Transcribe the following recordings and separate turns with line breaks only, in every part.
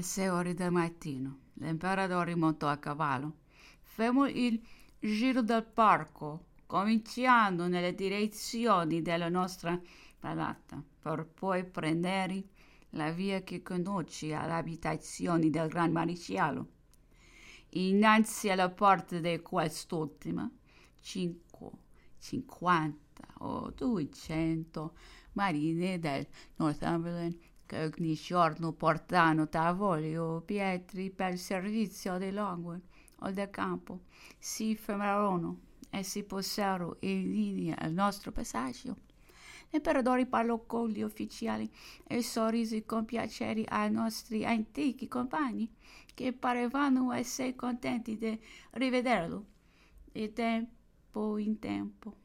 Alle sei ore del mattino l'imperatore montò a cavallo. Femo il giro del parco, cominciando nelle direzioni della nostra palata, per poi prendere la via che conduce all'abitazione del gran maresciallo. Innanzi alla porta di quest'ultima, cinque, cinquanta o duecento marine del Northumberland che ogni giorno portano tavoli o pietri per il servizio dell'acqua o del campo, si fermarono e si posero in linea al nostro passaggio. L'imperatore parlò con gli ufficiali e sorrise con piacere ai nostri antichi compagni, che parevano essere contenti di rivederlo. Di tempo in tempo,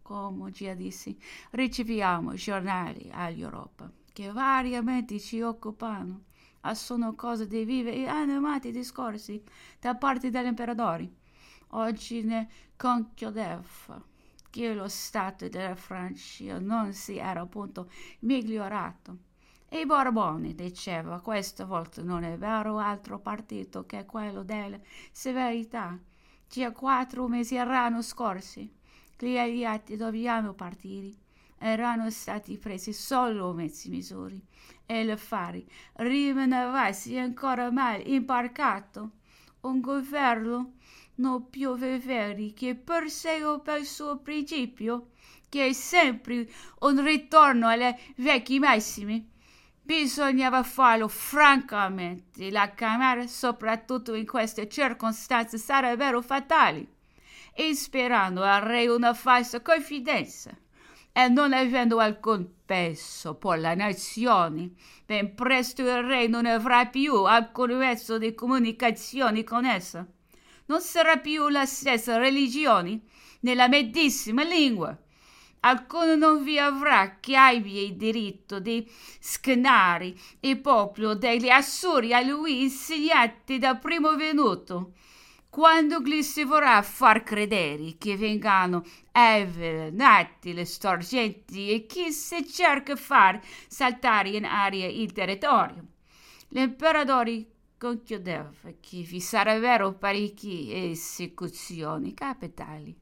come già dissi, riceviamo giornali all'Europa che variamente ci occupano. Ah, sono cose di vive e animati discorsi da parte dell'imperatore. Oggi ne conchiudeva che lo stato della Francia non si era appunto migliorato. E i Borboni, diceva, questa volta non è vero altro partito che quello della severità. Già quattro mesi erano scorsi gli aliati dovevano partire erano stati presi solo mezzi misuri e l'affare rimanevasi ancora mal imbarcato. Un governo non più vero che persegue per suo principio, che è sempre un ritorno alle vecchi massimi. Bisognava farlo francamente. La Camera, soprattutto in queste circostanze, sarebbero fatali, ispirando al re una falsa confidenza e non avendo alcun peso per la nazione, ben presto il re non avrà più alcun mezzo di comunicazione con essa. Non sarà più la stessa religione nella medesima lingua. Alcuno non vi avrà che abbia il diritto di scannare il popolo degli Assuri a lui insegnati da primo venuto quando gli si vorrà far credere che vengano avvelenati le storgenti e che si cerca far saltare in aria il territorio. L'imperatore conchiudeva che vi sarebbero parecchie esecuzioni capitali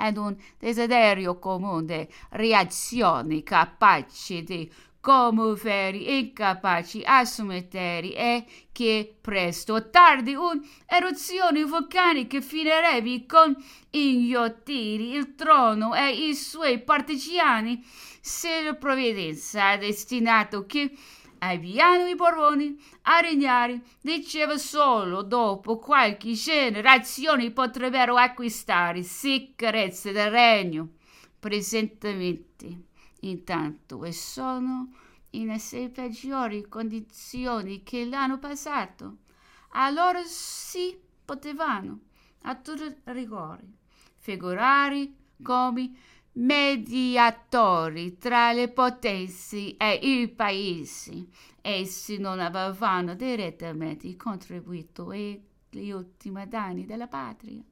ed un desiderio comune di reazioni capaci di commoveri incapaci a sommettere e che presto o tardi un'eruzione vulcanica finirebbe con inghiottire il trono e i suoi partigiani se la provvidenza ha destinato che abbiano i Borboni a regnare diceva solo dopo qualche generazione potrebbero acquistare sicurezza del regno. Presentemente intanto e sono in assai peggiori condizioni che l'anno passato. Allora sì potevano, a tutto rigore, figurare come mediatori tra le potenze e i paesi. Essi non avevano direttamente contribuito agli ultimi danni della patria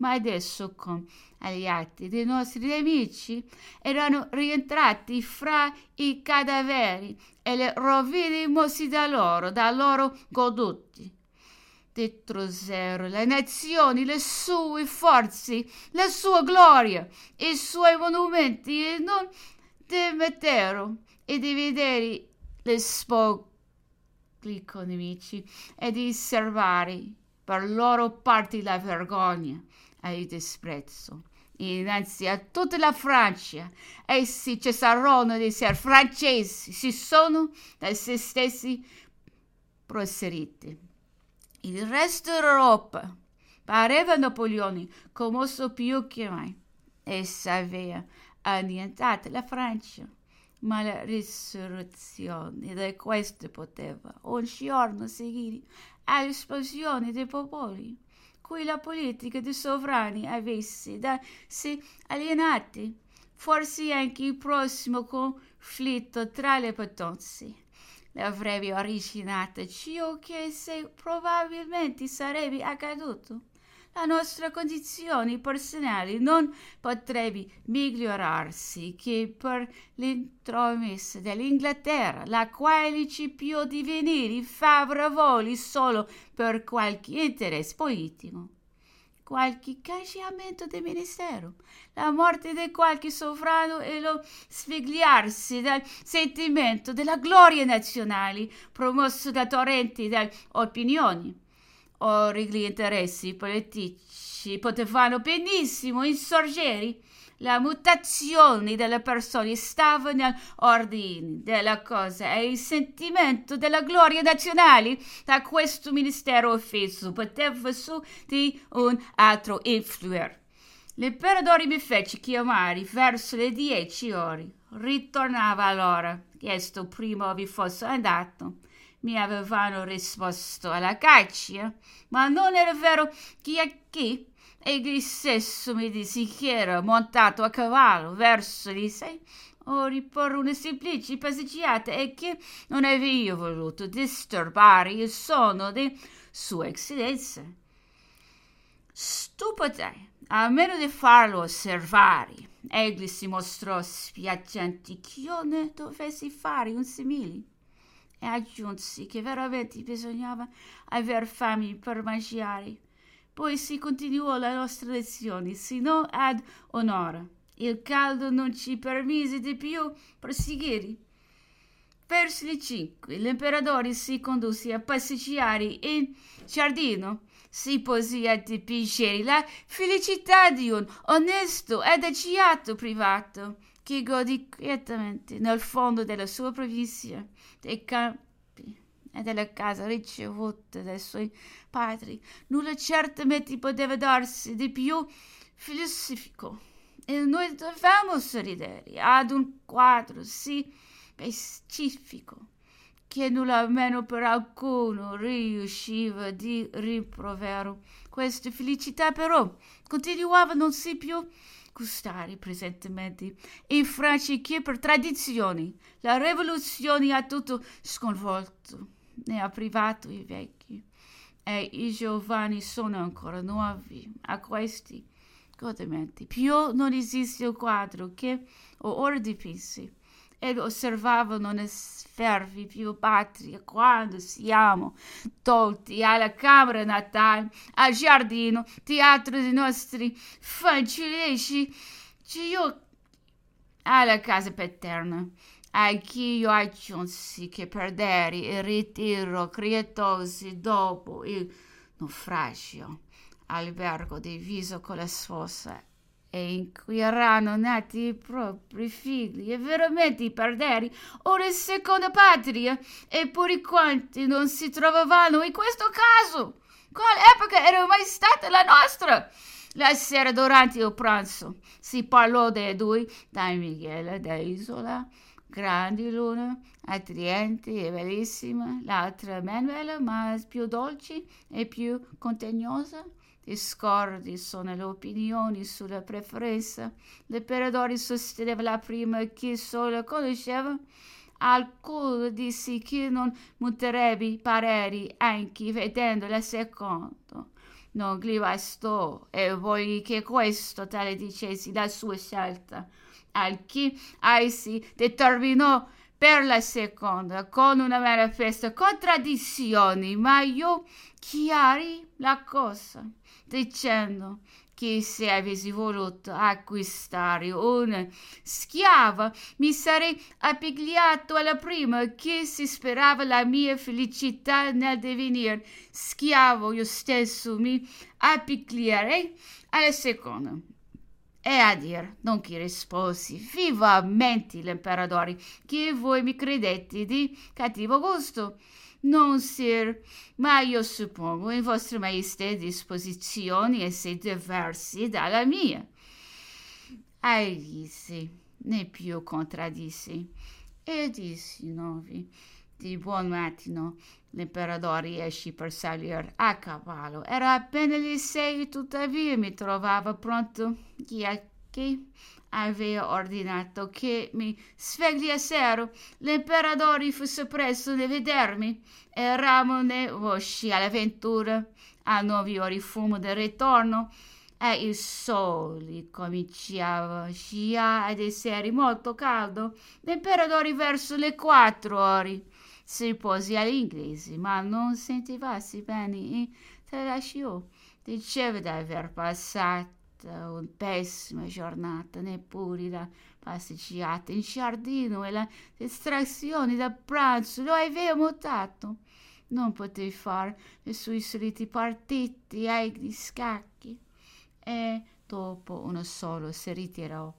ma adesso con atti dei nostri nemici erano rientrati fra i cadaveri e le rovine mossi da loro, da loro goduti. Detrosero le nazioni, le sue forze, la sua gloria, i suoi monumenti e non temettero e di vedere le spogli con nemici e di osservare per loro parte la vergogna e il disprezzo. Innanzi a tutta la Francia, essi cessarono di essere francesi, si sono da se stessi proseriti. Il resto d'Europa pareva Napoleone commosso più che mai. Essa aveva annientato la Francia, ma la risurrezione di questo poteva un giorno seguire all'esplosione dei popoli cui la politica dei sovrani avesse da sé alienati, forse anche il prossimo conflitto tra le potenze l'avrebbe originato ciò che se probabilmente sarebbe accaduto. La nostra condizione personale non potrebbe migliorarsi che per l'intromesso dell'Inghilterra, la quale ci può divenire favorevoli solo per qualche interesse politico qualche cangiamento di ministero, la morte di qualche sovrano e lo sfigliarsi del sentimento della gloria nazionale promosso da torrenti di opinioni. Ora gli interessi politici potevano benissimo insorgere la mutazione delle persone stava nell'ordine della cosa e il sentimento della gloria nazionale da questo ministero offeso poteva su di un altro influire. L'imperatore mi fece chiamare verso le dieci ore. Ritornava allora, chiesto prima vi fosse andato. Mi avevano risposto alla caccia, ma non era vero chi è chi. Egli stesso mi disse che era montato a cavallo verso di sé. O riporre una semplice passeggiata e che non avevo voluto disturbare il sonno di Sua Eccellenza. Stupide, a meno di farlo osservare, egli si mostrò spiaggiante che io ne dovessi fare un simile e aggiunsi che veramente bisognava aver fame per mangiare poi si continuò la nostra lezione, sino ad un'ora. Il caldo non ci permise di più proseguire. Verso le cinque, l'imperatore si condusse a passeggiare in giardino. Si pose a dipingere la felicità di un onesto ed agiato privato che godì quietamente nel fondo della sua provincia dei campi e della casa ricevuta dai suoi padri. Nulla certamente poteva darsi di più filosofico. E noi dovevamo sorridere ad un quadro sì specifico che nulla meno per alcuno riusciva di rimprovero. Questa felicità però continuava non si più gustare presentemente. In Francia che per tradizione la rivoluzione ha tutto sconvolto. Ne ha privato i vecchi. E i giovani sono ancora nuovi. A questi godimenti. Più non esiste il quadro che ho ora dipinsi ed osservavano ne sfervi più patria quando siamo tolti alla camera natale, al giardino, teatro dei nostri fanciulli, alla casa paterna. Anch'io aggiunsi che perdere il ritiro creatosi dopo il naufragio, albergo diviso con la sfossa e in cui erano nati i propri figli e veramente perdere una seconda patria, eppure quanti non si trovavano in questo caso. Quale epoca era mai stata la nostra? La sera durante il pranzo si parlò dei due, da Michele da Isola grandi l'una, attraenti e bellissima, l'altra meno bella ma più dolce e più contegnosa. Discordi sono le opinioni sulla preferenza. L'imperatore sosteneva la prima che solo conosceva. Alcuno disse che non muterebbe pareri anche vedendo la seconda. Non gli bastò e voglio che questo tale dicessi la sua scelta al che si determinò per la seconda con una manifesta contraddizione, ma io chiari la cosa dicendo che se avessi voluto acquistare una schiava mi sarei appigliato alla prima che si sperava la mia felicità nel divenire schiavo. Io stesso mi appiglierei alla seconda e a dir, non che risposi vivamente l'imperatore, che voi mi credete di cattivo gusto. Non, sir, ma io suppongo in vostra maestà disposizioni essere diversi dalla mia. Ai disse, né più contraddisse, e dissi novi. Di buon mattino l'imperatore esce per salire a cavallo. Era appena le sei, tuttavia mi trovava pronto. Che aveva ordinato che mi svegliassero? L'imperatore fosse presto di vedermi eravamo voci all'avventura. A nove ore fumo del ritorno e il sole cominciava già ad essere molto caldo. L'imperatore verso le quattro ore si pose all'inglese ma non sentivasi bene e tralasciò diceva d'aver passato una pessima giornata neppure la passeggiata in giardino e la distrazione da pranzo lo aveva notato. Non poté fare i suoi soliti partiti agli scacchi. E dopo uno solo si ritirò